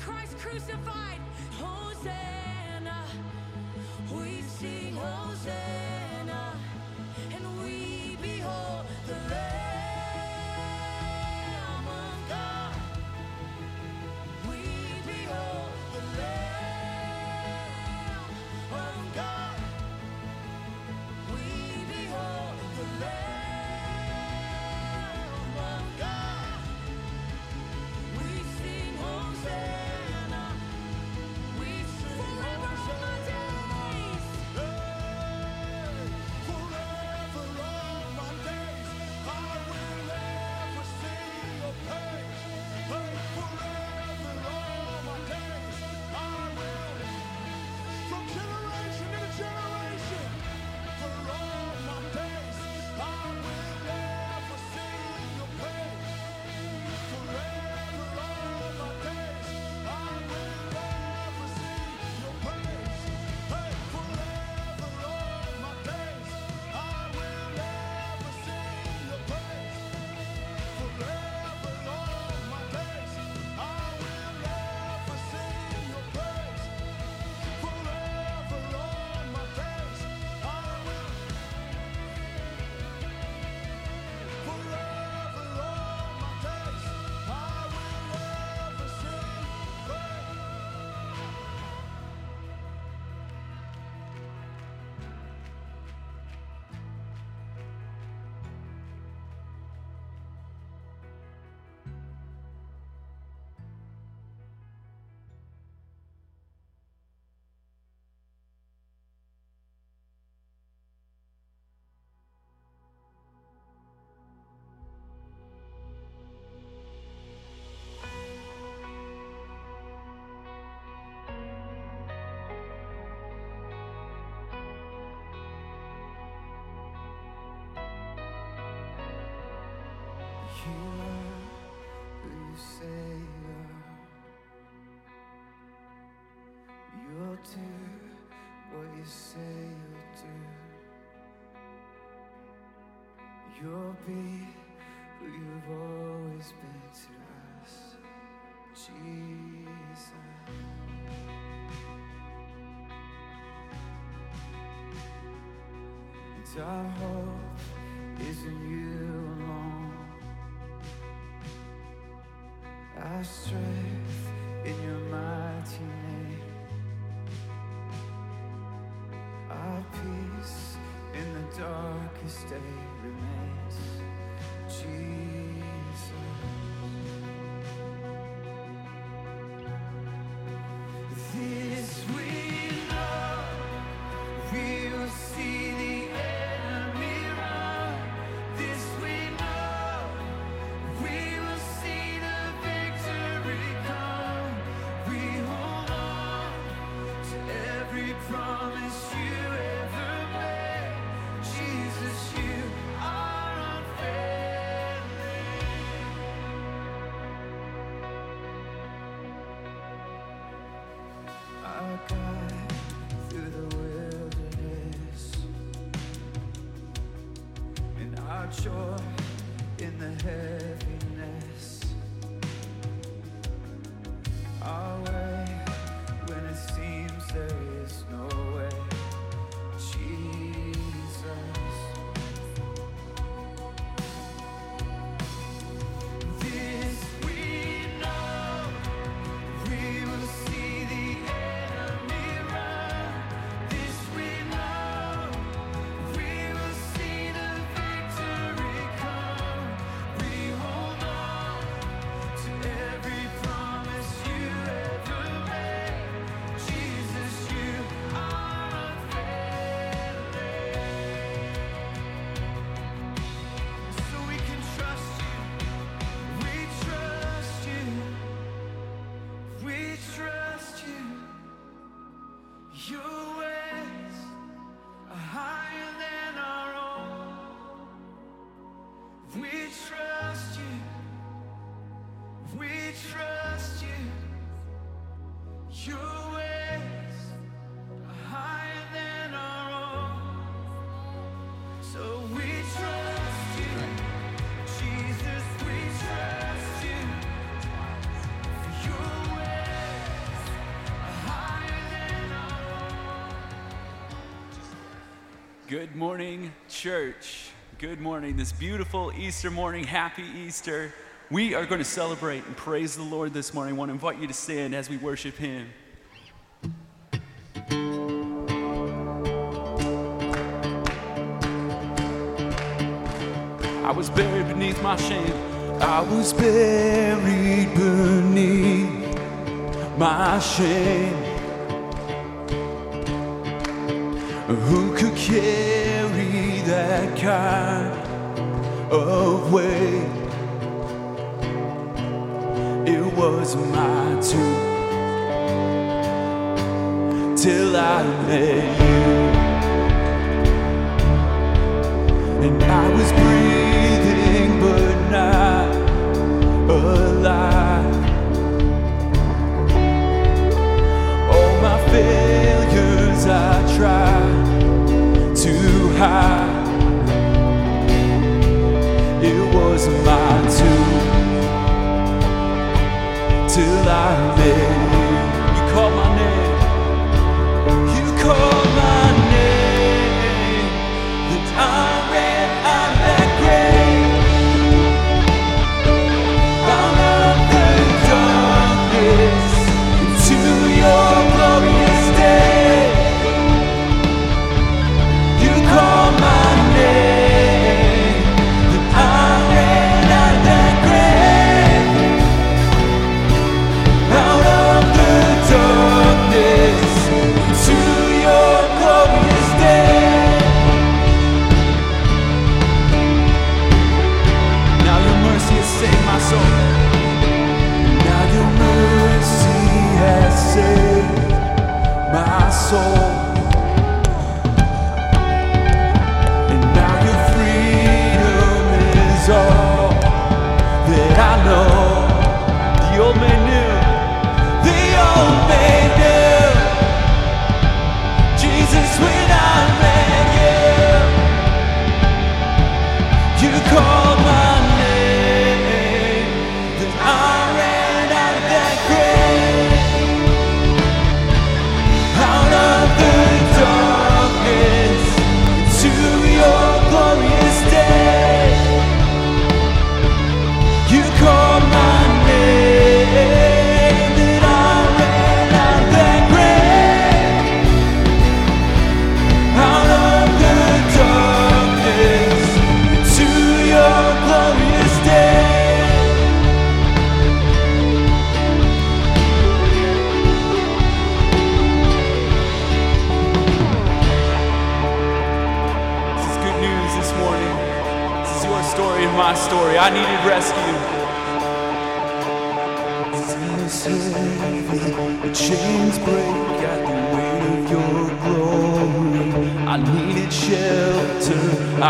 Christ crucified. Hosanna. We sing Hosanna. You'll be who you've always been to us, Jesus. And our hope is in you alone. Our strength in your mighty name. Good morning, church. Good morning. This beautiful Easter morning. Happy Easter. We are going to celebrate and praise the Lord this morning. I want to invite you to stand as we worship Him. I was buried beneath my shame. I was buried beneath my shame. Who could that kind of weight? It was my tomb till I met you. And I was breathing but not alive. All my failures I tried to hide. Was my tomb till I met you. You called my name. You called my name. That I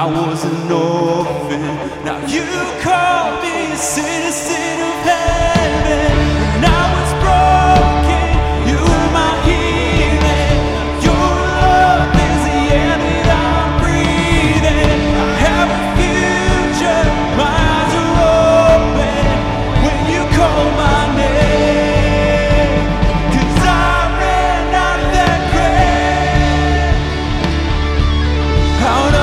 was an orphan. Now you call me a citizen of heaven. When I was broken, you were my healing. Your love is the air that I'm breathing. I have a future, my eyes are open when you call my name. Cause I ran out of that grave. Out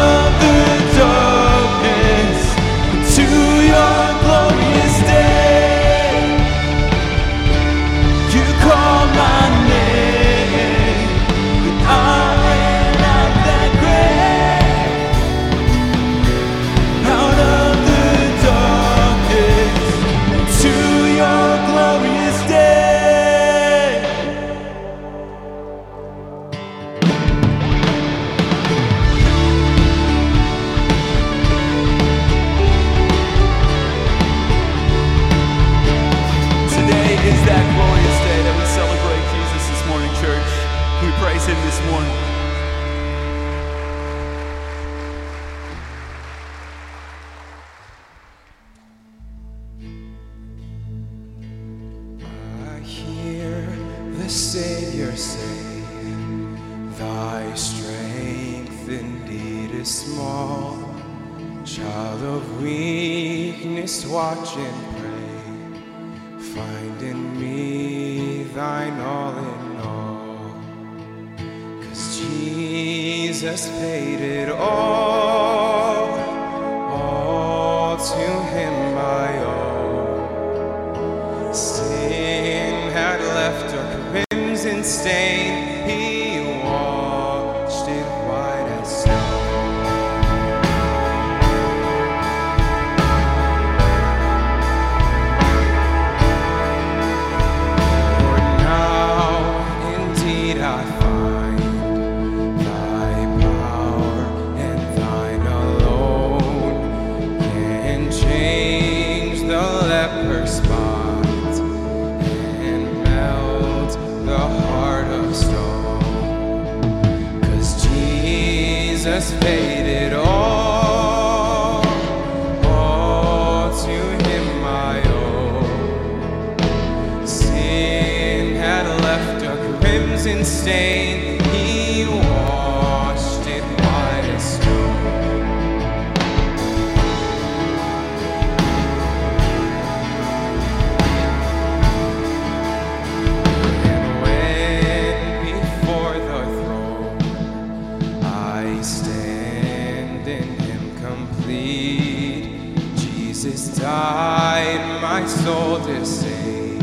stand in Him complete. Jesus died, my soul to save.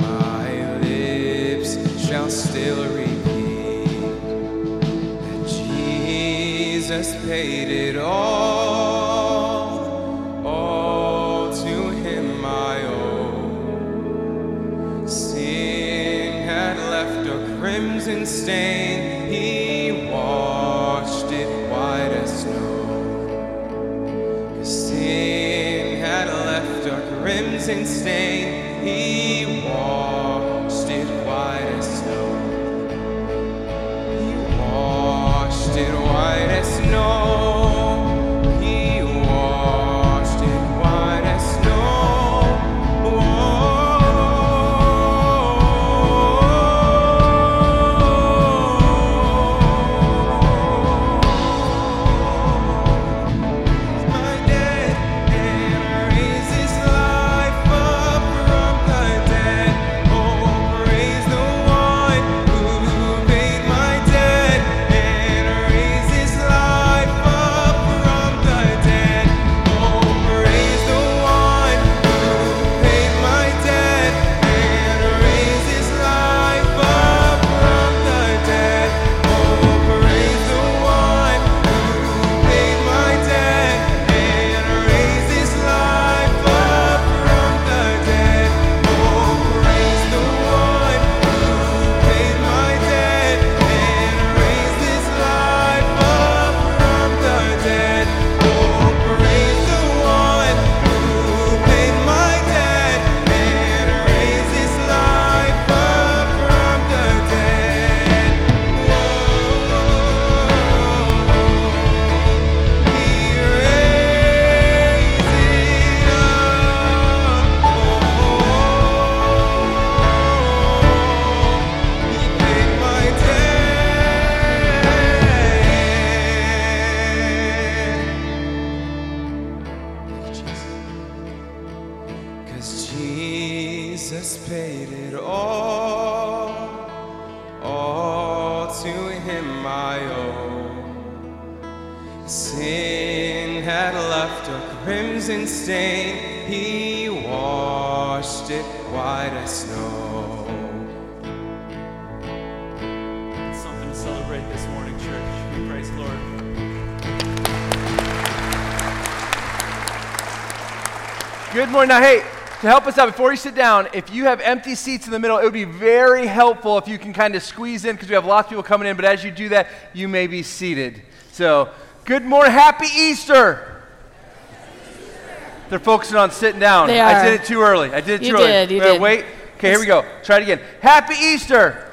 My lips shall still repeat that Jesus paid it all. All to Him I owe. Sin had left a crimson stain. presence stands. Him own. Sin had left a crimson stain, he washed it white as snow. It's something to celebrate this morning, church. We praise the Lord. Good morning. Now, hey, to help us out, before you sit down, if you have empty seats in the middle, it would be very helpful if you can kind of squeeze in because we have lots of people coming in. But as you do that, you may be seated. So, good morning. Happy Easter. They're focusing on sitting down. They I did it too early. I did it You too early. did, you did. Wait. Okay, here we go. Try it again. Happy Easter.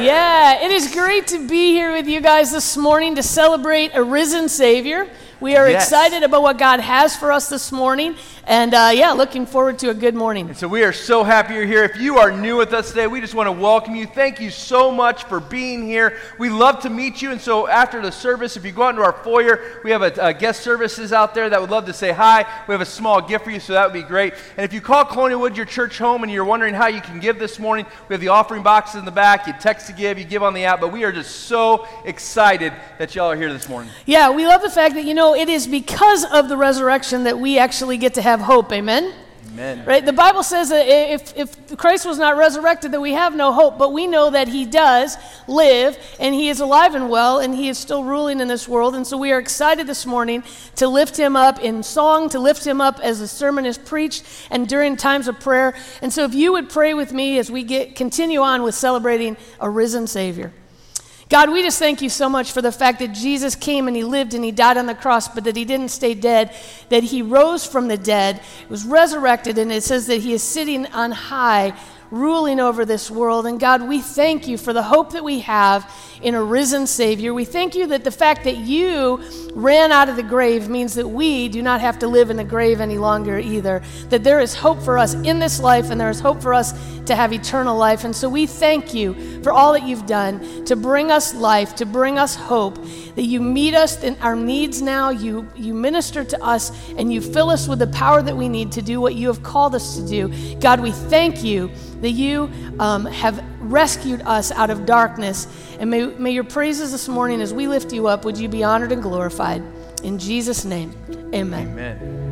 Yeah, it is great to be here with you guys this morning to celebrate a risen Savior. We are Yes. excited about what God has for us this morning, and uh, yeah, looking forward to a good morning. And so we are so happy you're here. If you are new with us today, we just want to welcome you. Thank you so much for being here. We love to meet you. And so after the service, if you go out into our foyer, we have a, a guest services out there that would love to say hi. We have a small gift for you, so that would be great. And if you call Colonial Wood your church home and you're wondering how you can give this morning, we have the offering boxes in the back. You text to give, you give on the app. But we are just so excited that y'all are here this morning. Yeah, we love the fact that, you know, it is because of the resurrection that we actually get to have hope. Amen? Amen. Right? The Bible says that if, if Christ was not resurrected, that we have no hope, but we know that he does live and he is alive and well and he is still ruling in this world. And so we are excited this morning to lift him up in song, to lift him up as the sermon is preached and during times of prayer. And so if you would pray with me as we get continue on with celebrating a risen Savior. God, we just thank you so much for the fact that Jesus came and he lived and he died on the cross, but that he didn't stay dead, that he rose from the dead, was resurrected, and it says that he is sitting on high, ruling over this world. And God, we thank you for the hope that we have in a risen Savior. We thank you that the fact that you ran out of the grave means that we do not have to live in the grave any longer either. That there is hope for us in this life and there is hope for us to have eternal life. And so we thank you for all that you've done to bring us life, to bring us hope, that you meet us in our needs now, you, you minister to us, and you fill us with the power that we need to do what you have called us to do. God, we thank you that you um, have rescued us out of darkness. And may, may your praises this morning as we lift you up, would you be honored and glorified. In Jesus' name, amen. Amen.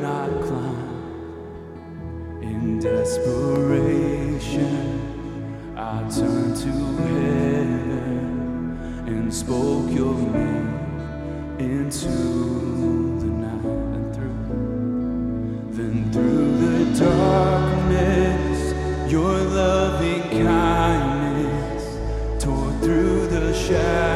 desperation, I turned to heaven and spoke your name into the night and through. Then through the darkness, your loving kindness tore through the shadows.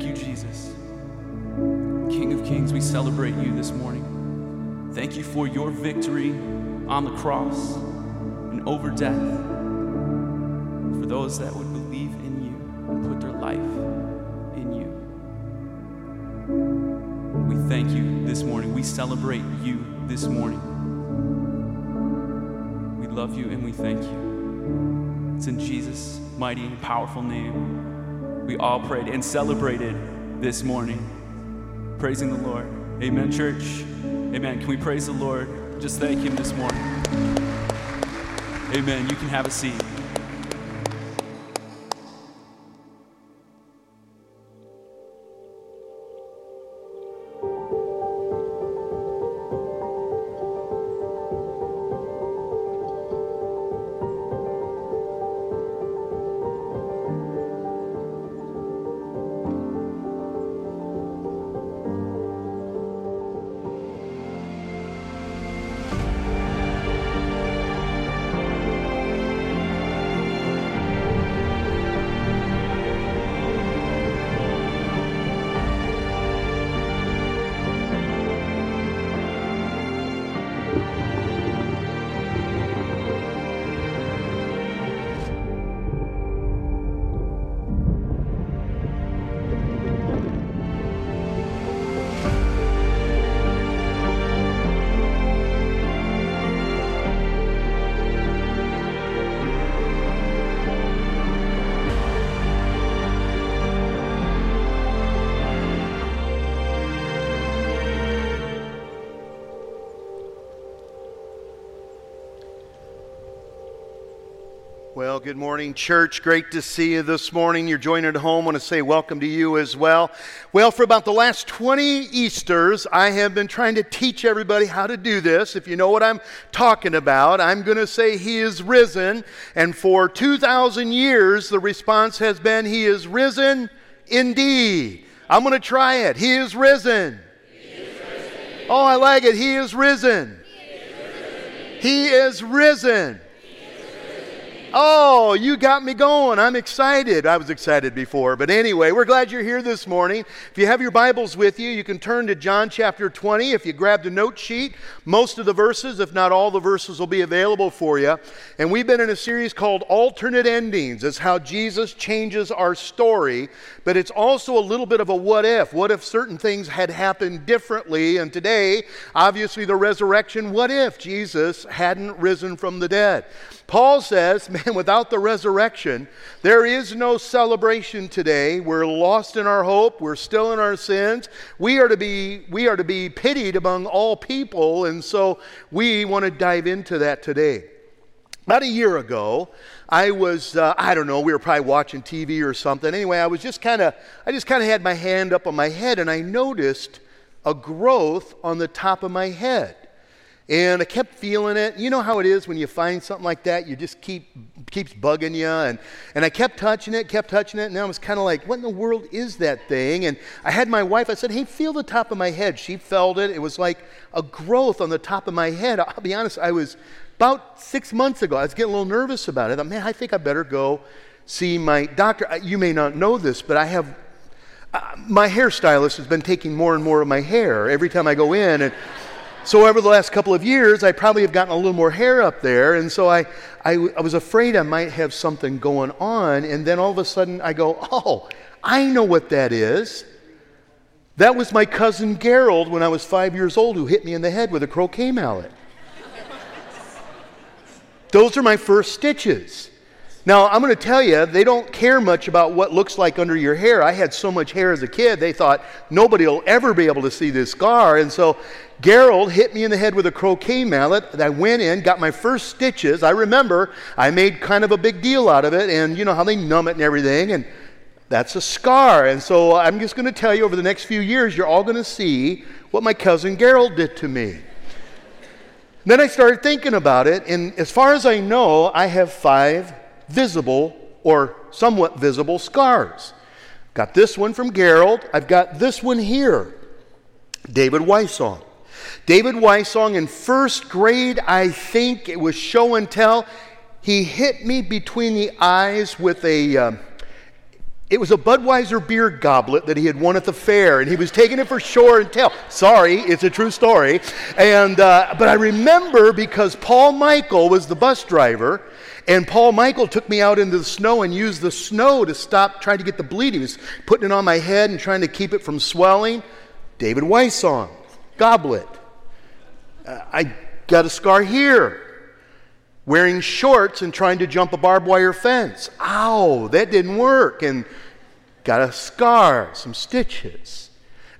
Thank you, Jesus. King of Kings, we celebrate you this morning. Thank you for your victory on the cross and over death for those that would believe in you and put their life in you. We thank you this morning. We celebrate you this morning. We love you and we thank you. It's in Jesus' mighty and powerful name we all prayed and celebrated this morning, praising the Lord. Amen, church. Amen. Can we praise the Lord? Just thank Him this morning. Amen. You can have a seat. Well, good morning, church. Great to see you this morning. You're joining at home. I want to say welcome to you as well. Well, for about the last 20 Easters, I have been trying to teach everybody how to do this. If you know what I'm talking about, I'm going to say He is risen. And for 2,000 years, the response has been He is risen indeed. I'm going to try it. He is risen. Oh, I like it. He is risen. He is risen. Oh, you got me going. I'm excited. I was excited before. But anyway, we're glad you're here this morning. If you have your Bibles with you, you can turn to John chapter 20. If you grabbed a note sheet, most of the verses, if not all the verses, will be available for you. And we've been in a series called Alternate Endings. It's how Jesus changes our story, but it's also a little bit of a what if. What if certain things had happened differently? And today, obviously, the resurrection. What if Jesus hadn't risen from the dead? Paul says, man, without the resurrection, there is no celebration today. We're lost in our hope. We're still in our sins. We are to be, we are to be pitied among all people. And so we want to dive into that today. About a year ago, I was, uh, I don't know, we were probably watching TV or something. Anyway, I was just kind of, I just kind of had my hand up on my head and I noticed a growth on the top of my head. And I kept feeling it. You know how it is when you find something like that, you just keep keeps bugging you. And, and I kept touching it, kept touching it, and I was kind of like, what in the world is that thing? And I had my wife, I said, hey, feel the top of my head. She felt it. It was like a growth on the top of my head. I'll be honest, I was about six months ago, I was getting a little nervous about it. I thought, man, I think I better go see my doctor. You may not know this, but I have uh, my hairstylist has been taking more and more of my hair every time I go in. And so over the last couple of years, I probably have gotten a little more hair up there, and so I, I, I, was afraid I might have something going on, and then all of a sudden I go, oh, I know what that is. That was my cousin Gerald when I was five years old who hit me in the head with a croquet mallet. Those are my first stitches. Now, I'm going to tell you, they don't care much about what looks like under your hair. I had so much hair as a kid, they thought nobody will ever be able to see this scar. And so Gerald hit me in the head with a croquet mallet. I went in, got my first stitches. I remember I made kind of a big deal out of it, and you know how they numb it and everything. And that's a scar. And so I'm just going to tell you over the next few years, you're all going to see what my cousin Gerald did to me. Then I started thinking about it, and as far as I know, I have five visible or somewhat visible scars. Got this one from Gerald. I've got this one here, David Wysong. David Wysong in first grade, I think it was show and tell. He hit me between the eyes with a. Uh, it was a Budweiser beer goblet that he had won at the fair, and he was taking it for show and tell. Sorry, it's a true story. And uh, but I remember because Paul Michael was the bus driver, and Paul Michael took me out into the snow and used the snow to stop trying to get the bleeding. He was putting it on my head and trying to keep it from swelling. David Wysong, goblet. Uh, I got a scar here wearing shorts and trying to jump a barbed wire fence. Ow, that didn't work. And got a scar, some stitches.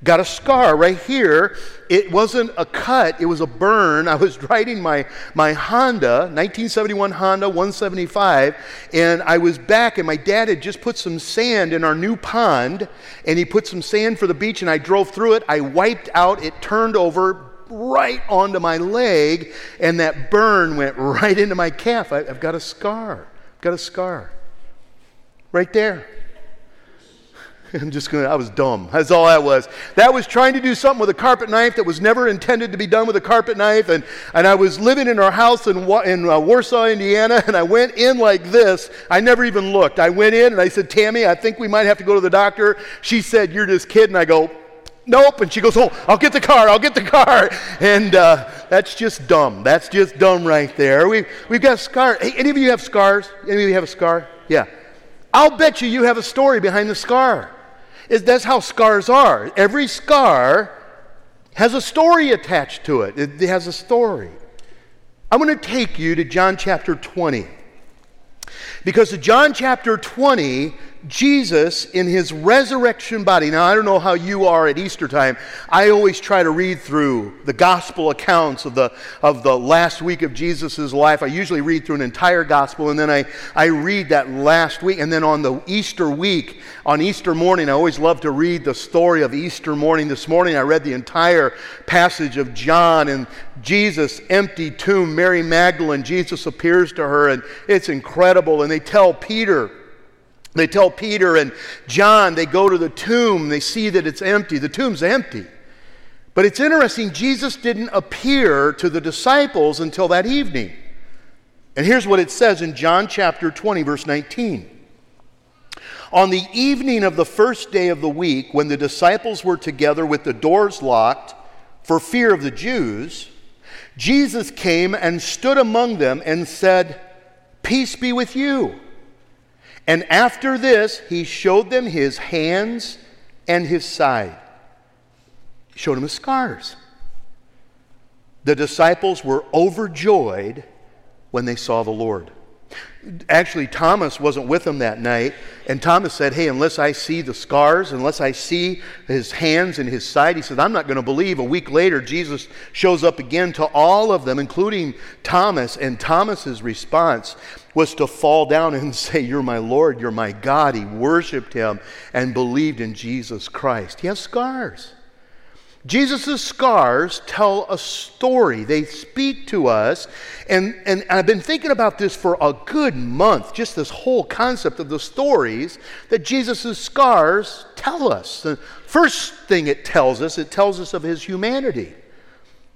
Got a scar right here. It wasn't a cut, it was a burn. I was riding my, my Honda, 1971 Honda 175, and I was back, and my dad had just put some sand in our new pond, and he put some sand for the beach, and I drove through it. I wiped out, it turned over right onto my leg, and that burn went right into my calf. I, I've got a scar. I've Got a scar. Right there. I'm just going to, I was dumb. That's all I was. That was trying to do something with a carpet knife that was never intended to be done with a carpet knife. And, and I was living in our house in, in uh, Warsaw, Indiana, and I went in like this. I never even looked. I went in and I said, Tammy, I think we might have to go to the doctor. She said, You're just kidding. I go, Nope. And she goes, Oh, I'll get the car. I'll get the car. And uh, that's just dumb. That's just dumb right there. We've, we've got scars. Hey, any of you have scars? Any of you have a scar? Yeah. I'll bet you you have a story behind the scar. Is that's how scars are. Every scar has a story attached to it. It has a story. I'm going to take you to John chapter 20. Because in John chapter 20, Jesus in his resurrection body. Now, I don't know how you are at Easter time. I always try to read through the gospel accounts of the, of the last week of Jesus' life. I usually read through an entire gospel and then I, I read that last week. And then on the Easter week, on Easter morning, I always love to read the story of Easter morning. This morning, I read the entire passage of John and Jesus' empty tomb. Mary Magdalene, Jesus appears to her, and it's incredible. And they tell Peter, they tell Peter and John, they go to the tomb, they see that it's empty. The tomb's empty. But it's interesting, Jesus didn't appear to the disciples until that evening. And here's what it says in John chapter 20, verse 19. On the evening of the first day of the week, when the disciples were together with the doors locked for fear of the Jews, Jesus came and stood among them and said, Peace be with you. And after this, he showed them his hands and his side. He showed them his scars. The disciples were overjoyed when they saw the Lord. Actually, Thomas wasn't with them that night, and Thomas said, Hey, unless I see the scars, unless I see his hands and his side, he said, I'm not going to believe. A week later, Jesus shows up again to all of them, including Thomas, and Thomas's response was to fall down and say, You're my Lord, you're my God. He worshiped him and believed in Jesus Christ. He has scars. Jesus' scars tell a story. They speak to us. And, and I've been thinking about this for a good month, just this whole concept of the stories that Jesus' scars tell us. The first thing it tells us, it tells us of his humanity.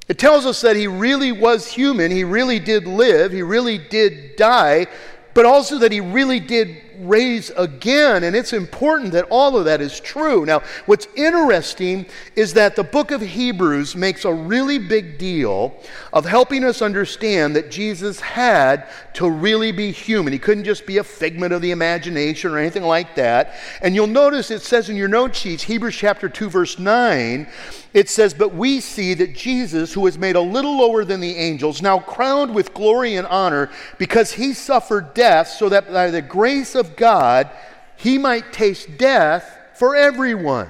It tells us that he really was human, he really did live, he really did die, but also that he really did raise again. And it's important that all of that is true. Now, what's interesting is that the book of Hebrews makes a really big deal of helping us understand that Jesus had to really be human. He couldn't just be a figment of the imagination or anything like that. And you'll notice it says in your note sheets, Hebrews chapter 2, verse 9, it says, But we see that Jesus, who was made a little lower than the angels, now crowned with glory and honor, because he suffered death, so that by the grace of God he might taste death for everyone.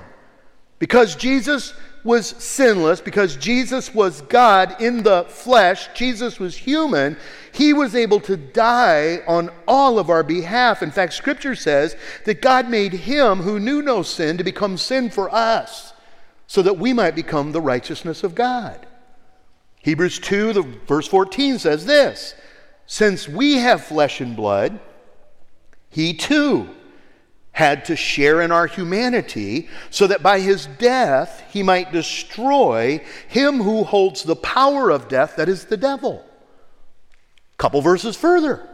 Because Jesus was sinless, because Jesus was God in the flesh, Jesus was human, he was able to die on all of our behalf. In fact, Scripture says that God made him who knew no sin to become sin for us so that we might become the righteousness of God. Hebrews 2, the verse 14 says this Since we have flesh and blood, he too had to share in our humanity so that by his death he might destroy him who holds the power of death, that is the devil. Couple verses further.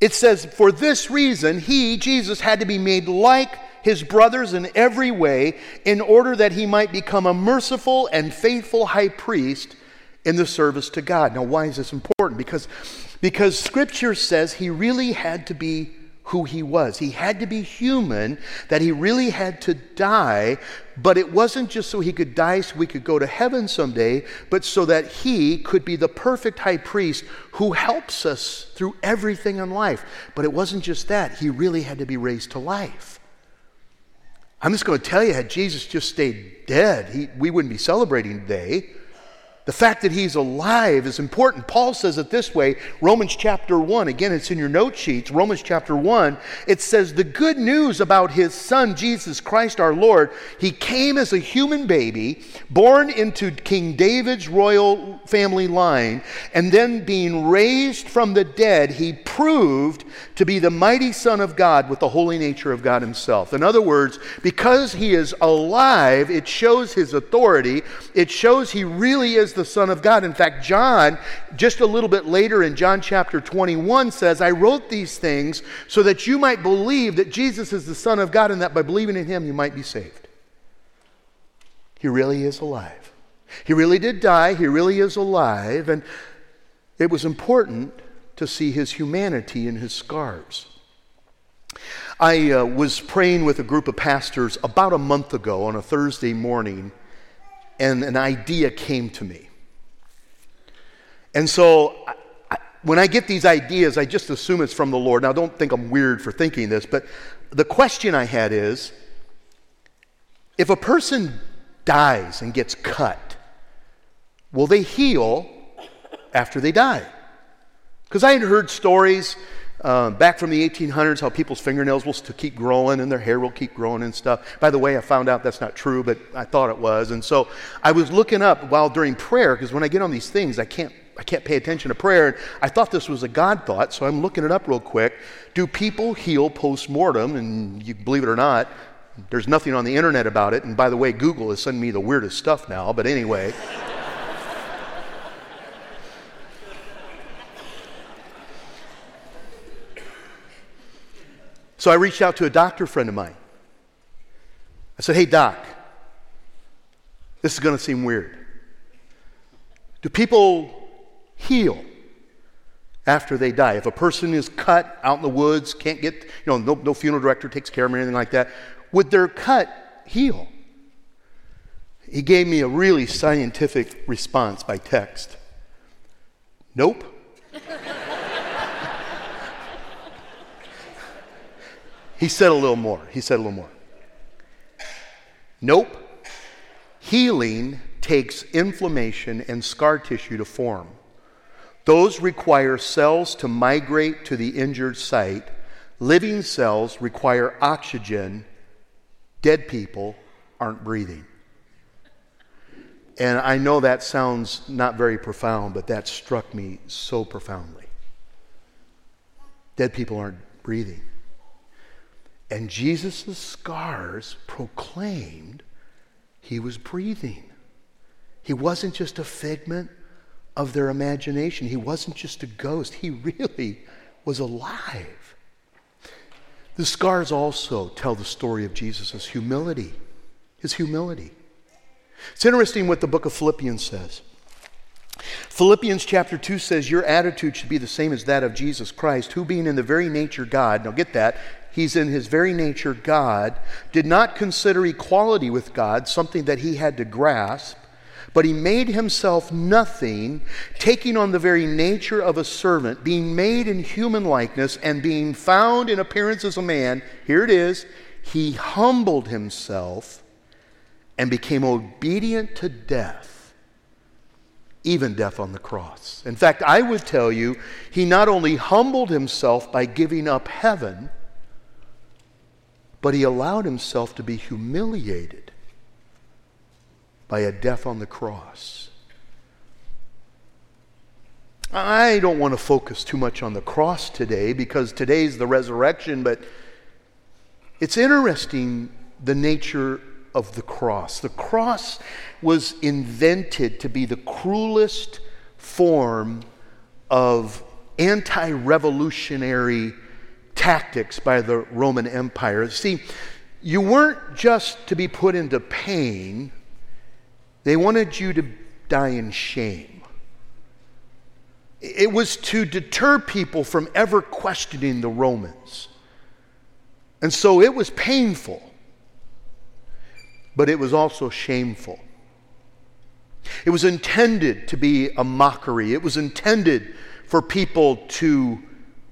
It says, For this reason, he, Jesus, had to be made like his brothers in every way in order that he might become a merciful and faithful high priest in the service to God. Now, why is this important? Because, because scripture says he really had to be who he was. He had to be human, that he really had to die, but it wasn't just so he could die so we could go to heaven someday, but so that he could be the perfect high priest who helps us through everything in life. But it wasn't just that, he really had to be raised to life. I'm just going to tell you, had Jesus just stayed dead, he, we wouldn't be celebrating today. The fact that he's alive is important. Paul says it this way Romans chapter 1, again, it's in your note sheets. Romans chapter 1, it says, The good news about his son, Jesus Christ our Lord, he came as a human baby, born into King David's royal family line, and then being raised from the dead, he proved to be the mighty Son of God with the holy nature of God himself. In other words, because he is alive, it shows his authority, it shows he really is the Son of God. In fact, John, just a little bit later in John chapter 21, says, I wrote these things so that you might believe that Jesus is the Son of God and that by believing in him you might be saved. He really is alive. He really did die. He really is alive. And it was important to see his humanity in his scars. I uh, was praying with a group of pastors about a month ago on a Thursday morning, and an idea came to me. And so I, I, when I get these ideas, I just assume it's from the Lord. Now, don't think I'm weird for thinking this, but the question I had is if a person dies and gets cut, will they heal after they die? Because I had heard stories uh, back from the 1800s how people's fingernails will keep growing and their hair will keep growing and stuff. By the way, I found out that's not true, but I thought it was. And so I was looking up while during prayer, because when I get on these things, I can't I can't pay attention to prayer. And I thought this was a God thought, so I'm looking it up real quick. Do people heal post mortem? And you believe it or not, there's nothing on the internet about it. And by the way, Google is sending me the weirdest stuff now, but anyway. so I reached out to a doctor friend of mine. I said, Hey, doc, this is going to seem weird. Do people heal after they die. If a person is cut out in the woods, can't get, you know, no, no funeral director takes care of them or anything like that, would their cut heal? He gave me a really scientific response by text. Nope. he said a little more. He said a little more. Nope. Healing takes inflammation and scar tissue to form. Those require cells to migrate to the injured site. Living cells require oxygen. Dead people aren't breathing. And I know that sounds not very profound, but that struck me so profoundly. Dead people aren't breathing. And Jesus' scars proclaimed he was breathing. He wasn't just a figment of their imagination. He wasn't just a ghost, he really was alive. The scars also tell the story of Jesus' humility, his humility. It's interesting what the book of Philippians says. Philippians chapter 2 says, Your attitude should be the same as that of Jesus Christ, who being in the very nature God, now get that, he's in his very nature God, did not consider equality with God something that he had to grasp but he made himself nothing, taking on the very nature of a servant, being made in human likeness, and being found in appearance as a man. Here it is. He humbled himself and became obedient to death, even death on the cross. In fact, I would tell you, he not only humbled himself by giving up heaven, but he allowed himself to be humiliated by a death on the cross. I don't want to focus too much on the cross today because today's the resurrection, but it's interesting the nature of the cross. The cross was invented to be the cruelest form of anti revolutionary tactics by the Roman Empire. See, you weren't just to be put into pain, they wanted you to die in shame. It was to deter people from ever questioning the Romans. And so it was painful, but it was also shameful. It was intended to be a mockery. It was intended for people to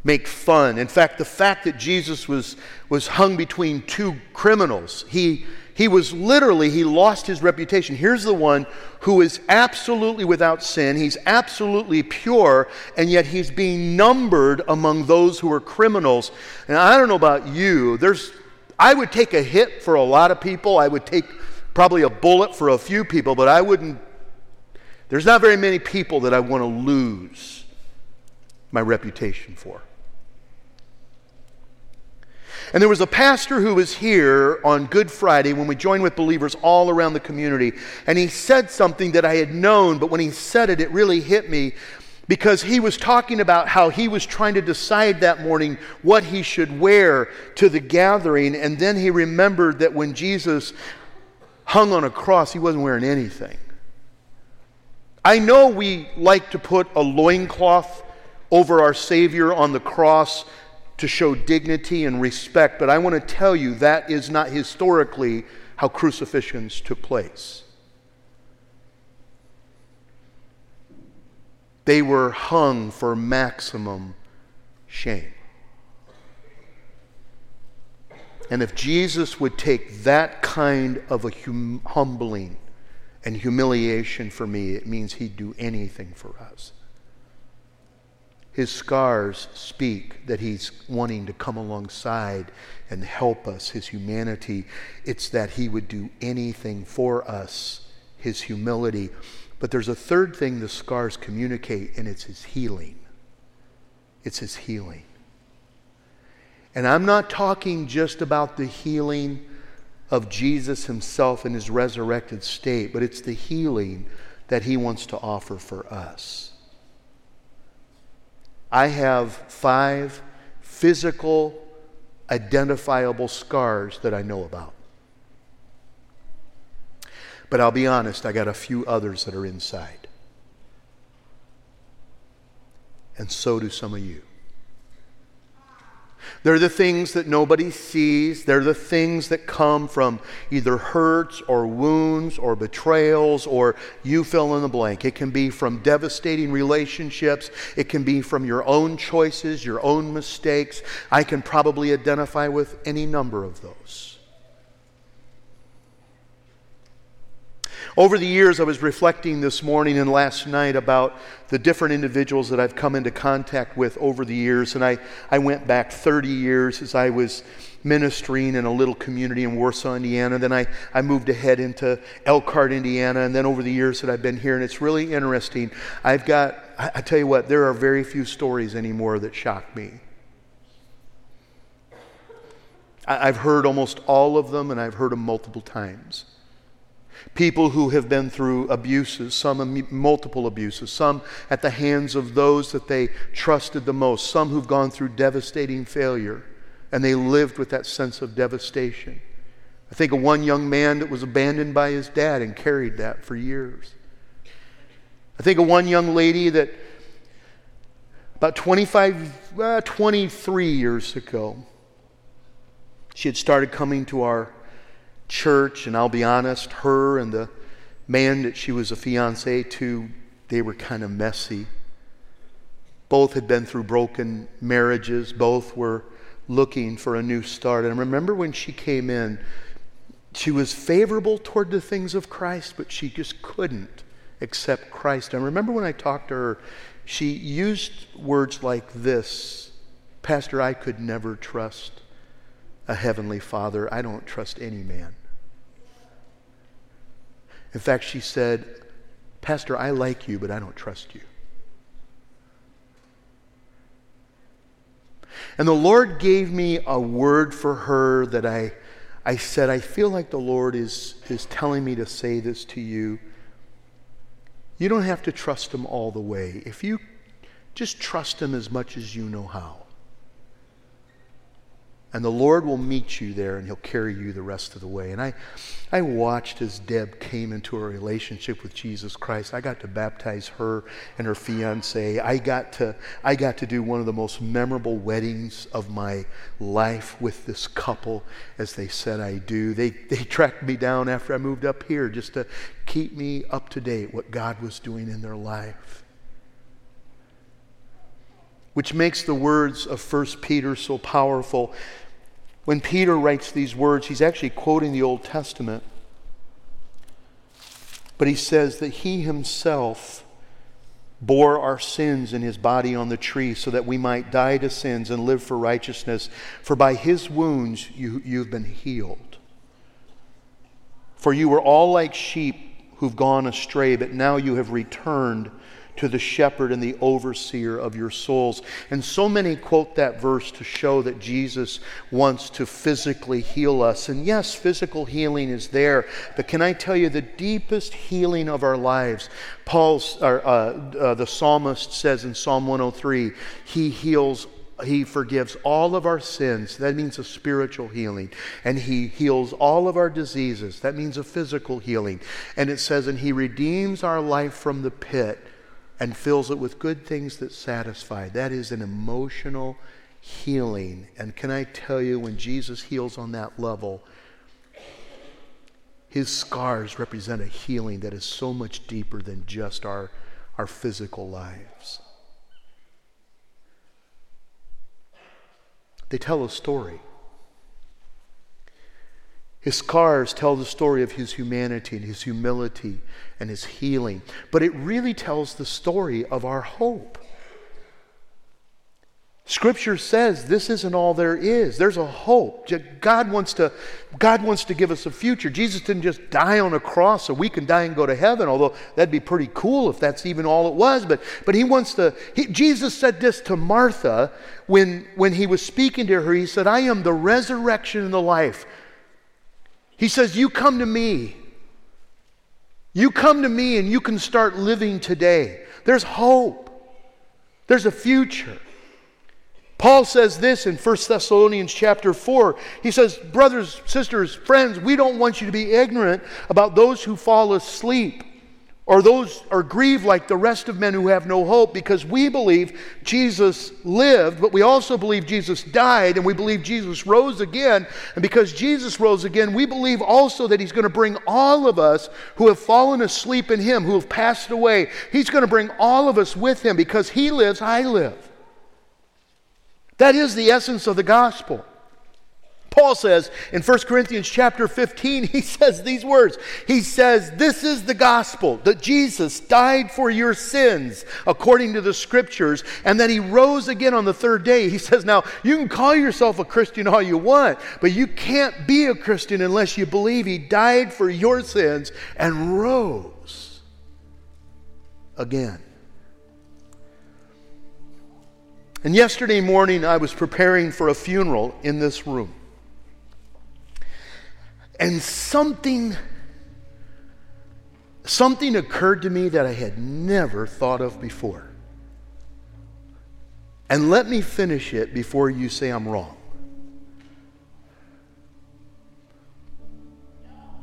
make fun. In fact, the fact that Jesus was, was hung between two criminals, he, he was literally, he lost his reputation. Here's the one who is absolutely without sin, he's absolutely pure, and yet he's being numbered among those who are criminals. And I don't know about you, there's, I would take a hit for a lot of people, I would take probably a bullet for a few people, but I wouldn't there's not very many people that I want to lose my reputation for. And there was a pastor who was here on Good Friday when we joined with believers all around the community. And he said something that I had known, but when he said it, it really hit me because he was talking about how he was trying to decide that morning what he should wear to the gathering. And then he remembered that when Jesus hung on a cross, he wasn't wearing anything. I know we like to put a loincloth over our Savior on the cross to show dignity and respect, but I want to tell you that is not historically how crucifixions took place. They were hung for maximum shame. And if Jesus would take that kind of a hum- humbling and humiliation for me, it means he'd do anything for us. His scars speak that he's wanting to come alongside and help us, his humanity. It's that he would do anything for us, his humility. But there's a third thing the scars communicate, and it's his healing. It's his healing. And I'm not talking just about the healing of Jesus himself in his resurrected state, but it's the healing that he wants to offer for us. I have five physical, identifiable scars that I know about. But I'll be honest, I got a few others that are inside. And so do some of you. They're the things that nobody sees. They're the things that come from either hurts or wounds or betrayals or you fill in the blank. It can be from devastating relationships. It can be from your own choices, your own mistakes. I can probably identify with any number of those. Over the years, I was reflecting this morning and last night about the different individuals that I've come into contact with over the years. And I, I went back 30 years as I was ministering in a little community in Warsaw, Indiana. Then I, I moved ahead into Elkhart, Indiana. And then over the years that I've been here, and it's really interesting. I've got, I, I tell you what, there are very few stories anymore that shock me. I, I've heard almost all of them, and I've heard them multiple times. People who have been through abuses, some multiple abuses, some at the hands of those that they trusted the most, some who've gone through devastating failure and they lived with that sense of devastation. I think of one young man that was abandoned by his dad and carried that for years. I think of one young lady that about 25, uh, 23 years ago, she had started coming to our church, and I'll be honest, her and the man that she was a fiance to, they were kind of messy. Both had been through broken marriages, both were looking for a new start. And I remember when she came in, she was favorable toward the things of Christ, but she just couldn't accept Christ. I remember when I talked to her, she used words like this Pastor, I could never trust a heavenly father. I don't trust any man. In fact, she said, Pastor, I like you, but I don't trust you. And the Lord gave me a word for her that I, I said, I feel like the Lord is, is telling me to say this to you. You don't have to trust Him all the way. If you just trust Him as much as you know how. And the Lord will meet you there and He'll carry you the rest of the way. And I, I watched as Deb came into a relationship with Jesus Christ. I got to baptize her and her fiance. I got to, I got to do one of the most memorable weddings of my life with this couple, as they said I do. They, they tracked me down after I moved up here just to keep me up to date what God was doing in their life which makes the words of 1 Peter so powerful. When Peter writes these words, he's actually quoting the Old Testament. But he says that he himself bore our sins in his body on the tree so that we might die to sins and live for righteousness. For by his wounds you, you've been healed. For you were all like sheep who've gone astray, but now you have returned to the shepherd and the overseer of your souls. And so many quote that verse to show that Jesus wants to physically heal us. And yes, physical healing is there, but can I tell you the deepest healing of our lives? Paul's, uh, uh, the psalmist says in Psalm 103, he heals he forgives all of our sins. That means a spiritual healing. And He heals all of our diseases. That means a physical healing. And it says, and He redeems our life from the pit and fills it with good things that satisfy. That is an emotional healing. And can I tell you, when Jesus heals on that level, his scars represent a healing that is so much deeper than just our, our physical lives. They tell a story. His scars tell the story of his humanity and his humility and his healing, but it really tells the story of our hope. Scripture says this isn't all there is. There's a hope. God wants to, God wants to give us a future. Jesus didn't just die on a cross so we can die and go to heaven, although that'd be pretty cool if that's even all it was. But, but he wants to, he, Jesus said this to Martha when, when he was speaking to her. He said, I am the resurrection and the life. He says, You come to me. You come to me and you can start living today. There's hope, there's a future. Paul says this in 1 Thessalonians chapter 4. He says, Brothers, sisters, friends, we don't want you to be ignorant about those who fall asleep or those are grieved like the rest of men who have no hope because we believe Jesus lived, but we also believe Jesus died, and we believe Jesus rose again. And because Jesus rose again, we believe also that He's going to bring all of us who have fallen asleep in Him, who have passed away, He's going to bring all of us with Him because He lives, I live. That is the essence of the gospel. Paul says in 1 Corinthians chapter 15, he says these words. He says, This is the gospel that Jesus died for your sins according to the scriptures, and that he rose again on the third day. He says, Now, you can call yourself a Christian all you want, but you can't be a Christian unless you believe he died for your sins and rose again. And yesterday morning, I was preparing for a funeral in this room. And something something occurred to me that I had never thought of before. And let me finish it before you say I'm wrong.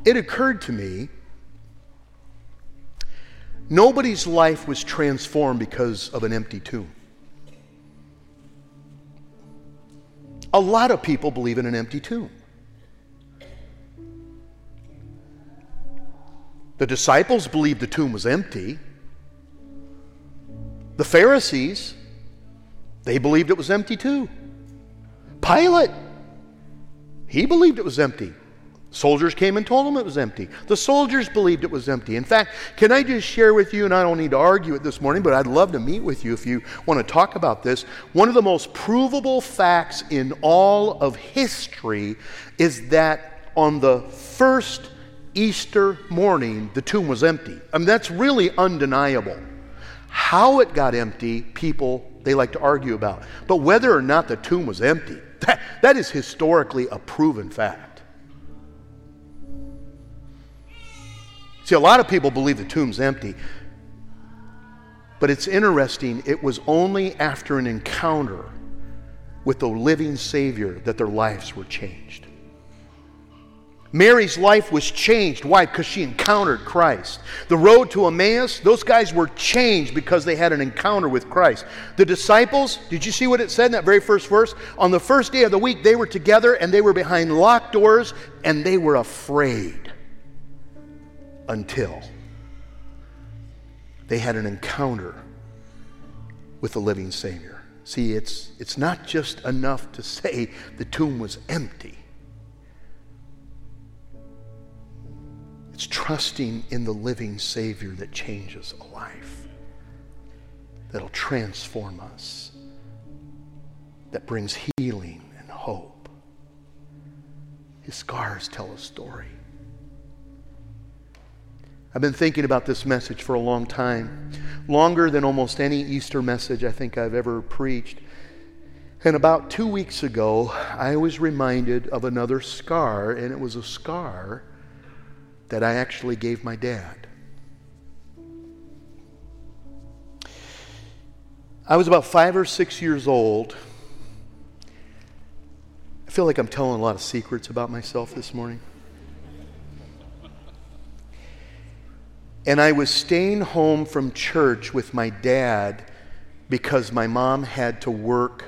It occurred to me nobody's life was transformed because of an empty tomb. A lot of people believe in an empty tomb. The disciples believed the tomb was empty. The Pharisees, they believed it was empty too. Pilate, he believed it was empty. Soldiers came and told him it was empty. The soldiers believed it was empty. In fact, can I just share with you, and I don't need to argue it this morning, but I'd love to meet with you if you want to talk about this. One of the most provable facts in all of history is that on the first Easter morning, the tomb was empty. I mean, that's really undeniable. How it got empty, people, they like to argue about. But whether or not the tomb was empty, that, that is historically a proven fact. See, a lot of people believe the tomb's empty. But it's interesting, it was only after an encounter with the living Savior that their lives were changed. Mary's life was changed. Why? Because she encountered Christ. The road to Emmaus, those guys were changed because they had an encounter with Christ. The disciples, did you see what it said in that very first verse? On the first day of the week, they were together and they were behind locked doors and they were afraid until they had an encounter with the living Savior. See, it's, it's not just enough to say the tomb was empty. It's trusting in the living Savior that changes a life, that'll transform us, that brings healing and hope. His scars tell a story. I've been thinking about this message for a long time, longer than almost any Easter message I think I've ever preached. And about two weeks ago, I was reminded of another scar, and it was a scar that I actually gave my dad. I was about five or six years old. I feel like I'm telling a lot of secrets about myself this morning. And I was staying home from church with my dad because my mom had to work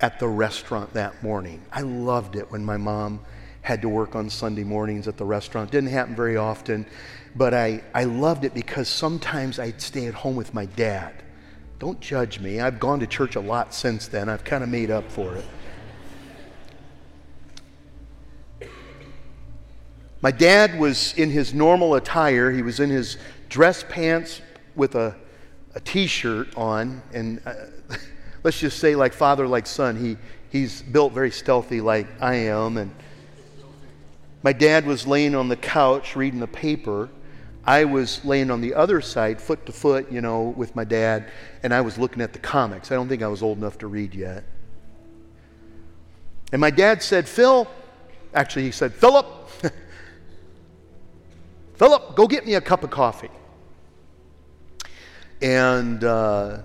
at the restaurant that morning. I loved it when my mom had to work on Sunday mornings at the restaurant. Didn't happen very often, but I, I loved it because sometimes I'd stay at home with my dad. Don't judge me. I've gone to church a lot since then. I've kind of made up for it. My dad was in his normal attire. He was in his dress pants with a, a t shirt on. And uh, let's just say, like father, like son, he, he's built very stealthy, like I am. And my dad was laying on the couch reading the paper. I was laying on the other side, foot to foot, you know, with my dad, and I was looking at the comics. I don't think I was old enough to read yet. And my dad said, Phil, actually, he said, Philip, Philip, go get me a cup of coffee. And uh,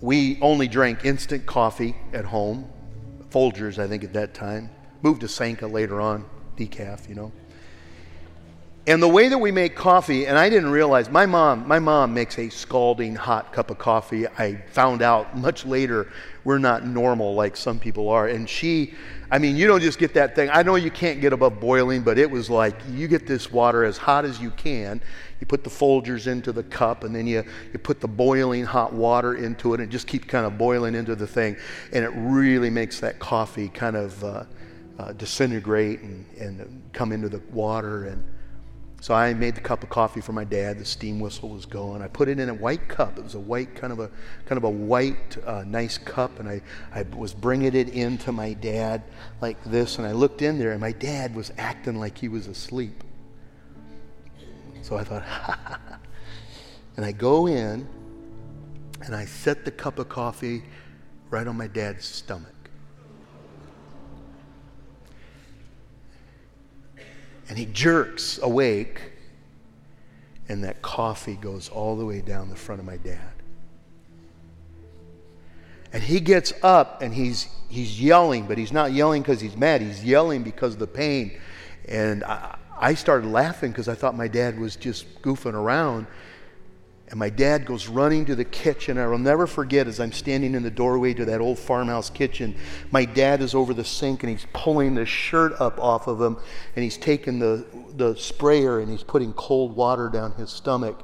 we only drank instant coffee at home, Folgers, I think, at that time. Moved to Sanka later on, decaf, you know. And the way that we make coffee, and I didn't realize, my mom, my mom makes a scalding hot cup of coffee. I found out much later we're not normal like some people are. And she, I mean, you don't just get that thing. I know you can't get above boiling, but it was like you get this water as hot as you can. You put the Folgers into the cup, and then you, you put the boiling hot water into it, and just keeps kind of boiling into the thing. And it really makes that coffee kind of uh, uh, disintegrate and, and come into the water. And so I made the cup of coffee for my dad. The steam whistle was going. I put it in a white cup. It was a white, kind of a kind of a white, uh, nice cup, and I, I was bringing it in to my dad like this. And I looked in there, and my dad was acting like he was asleep. So I thought, and I go in, and I set the cup of coffee right on my dad's stomach. And he jerks awake, and that coffee goes all the way down the front of my dad. And he gets up and he's, he's yelling, but he's not yelling because he's mad. He's yelling because of the pain. And I, I started laughing because I thought my dad was just goofing around. And my dad goes running to the kitchen. I will never forget as I'm standing in the doorway to that old farmhouse kitchen. My dad is over the sink and he's pulling the shirt up off of him and he's taking the, the sprayer and he's putting cold water down his stomach.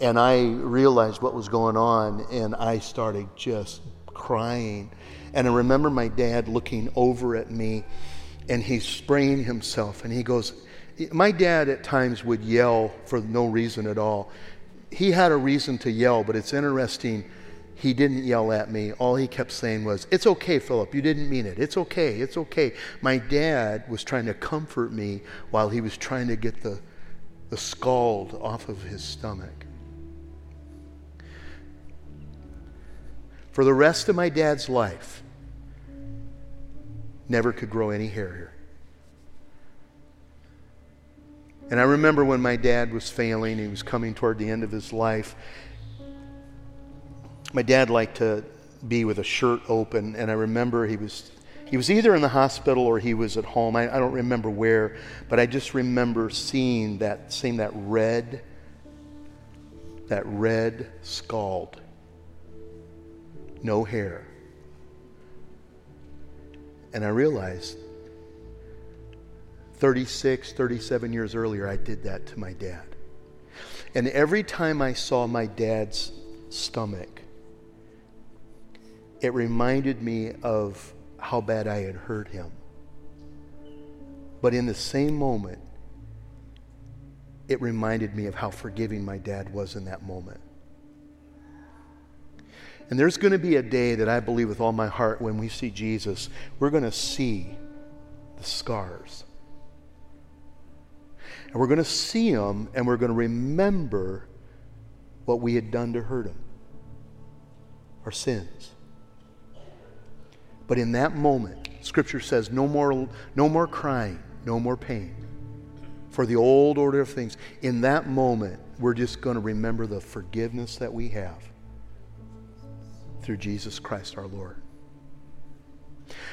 And I realized what was going on and I started just crying. And I remember my dad looking over at me and he's spraying himself and he goes, My dad at times would yell for no reason at all he had a reason to yell, but it's interesting. He didn't yell at me. All he kept saying was, It's okay, Philip. You didn't mean it. It's okay. It's okay. My dad was trying to comfort me while he was trying to get the, the scald off of his stomach. For the rest of my dad's life, never could grow any hair here. And I remember when my dad was failing, he was coming toward the end of his life. My dad liked to be with a shirt open, and I remember he was He was either in the hospital or he was at home. I, I don't remember where, but I just remember seeing that, seeing that red, that red scald, no hair. And I realized 36, 37 years earlier, I did that to my dad. And every time I saw my dad's stomach, it reminded me of how bad I had hurt him. But in the same moment, it reminded me of how forgiving my dad was in that moment. And there's going to be a day that I believe with all my heart when we see Jesus, we're going to see the scars. And we're going to see them and we're going to remember what we had done to hurt him our sins. But in that moment, Scripture says no more, no more crying, no more pain. For the old order of things. In that moment, we're just going to remember the forgiveness that we have through Jesus Christ our Lord.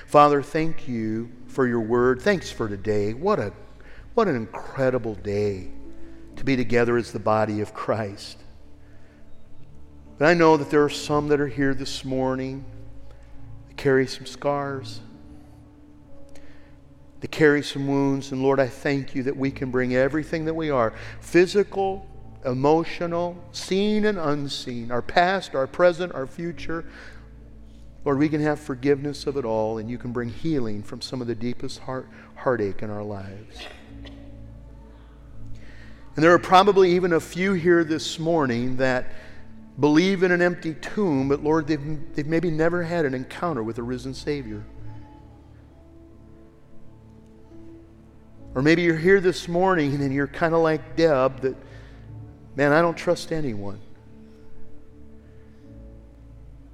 Father, thank you for your word. Thanks for today. What a what an incredible day to be together as the body of Christ. But I know that there are some that are here this morning that carry some scars, that carry some wounds. And Lord, I thank you that we can bring everything that we are physical, emotional, seen and unseen, our past, our present, our future. Lord, we can have forgiveness of it all, and you can bring healing from some of the deepest heart, heartache in our lives. And there are probably even a few here this morning that believe in an empty tomb, but Lord, they've, they've maybe never had an encounter with a risen Savior. Or maybe you're here this morning and you're kind of like Deb that, man, I don't trust anyone.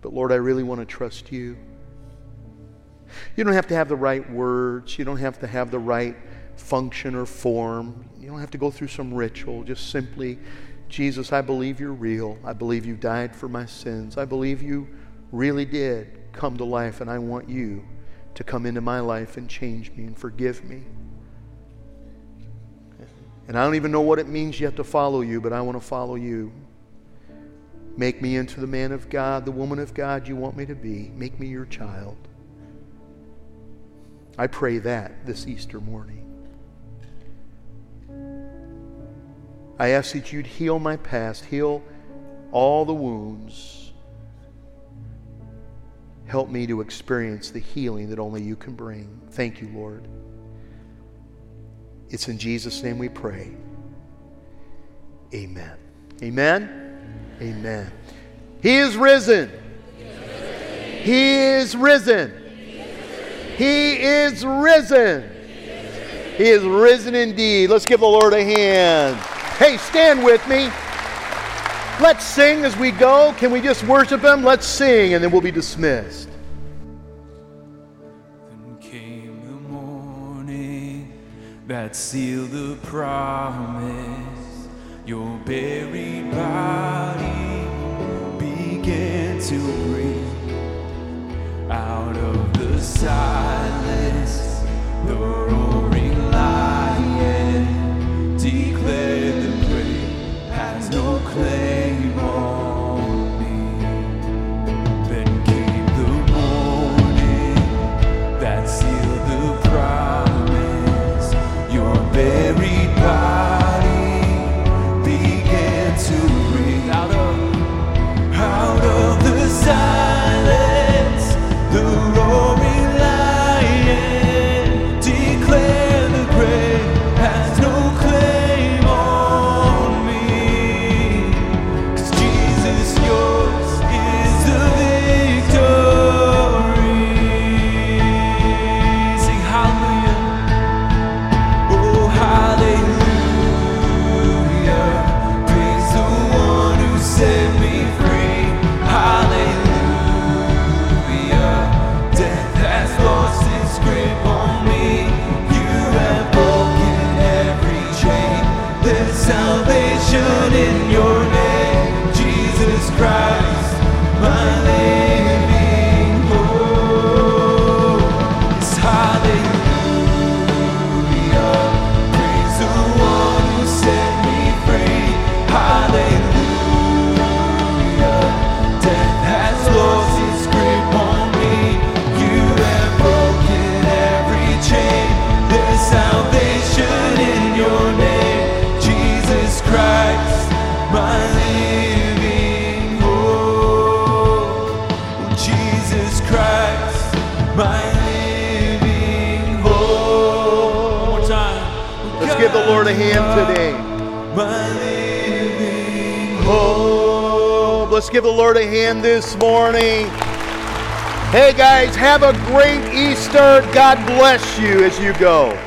But Lord, I really want to trust you. You don't have to have the right words, you don't have to have the right function or form. You don't have to go through some ritual. Just simply, Jesus, I believe you're real. I believe you died for my sins. I believe you really did come to life, and I want you to come into my life and change me and forgive me. And I don't even know what it means yet to follow you, but I want to follow you. Make me into the man of God, the woman of God you want me to be. Make me your child. I pray that this Easter morning. I ask that you'd heal my past, heal all the wounds. Help me to experience the healing that only you can bring. Thank you, Lord. It's in Jesus' name we pray. Amen. Amen. Amen. He is risen. He is risen. He is risen. He is risen indeed. Let's give the Lord a hand. Hey, stand with me. Let's sing as we go. Can we just worship Him? Let's sing and then we'll be dismissed. Then came the morning that sealed the promise. Your buried body began to breathe out of the silence. The roaring lion declared has Hand today. Oh, let's give the Lord a hand this morning. Hey guys, have a great Easter. God bless you as you go.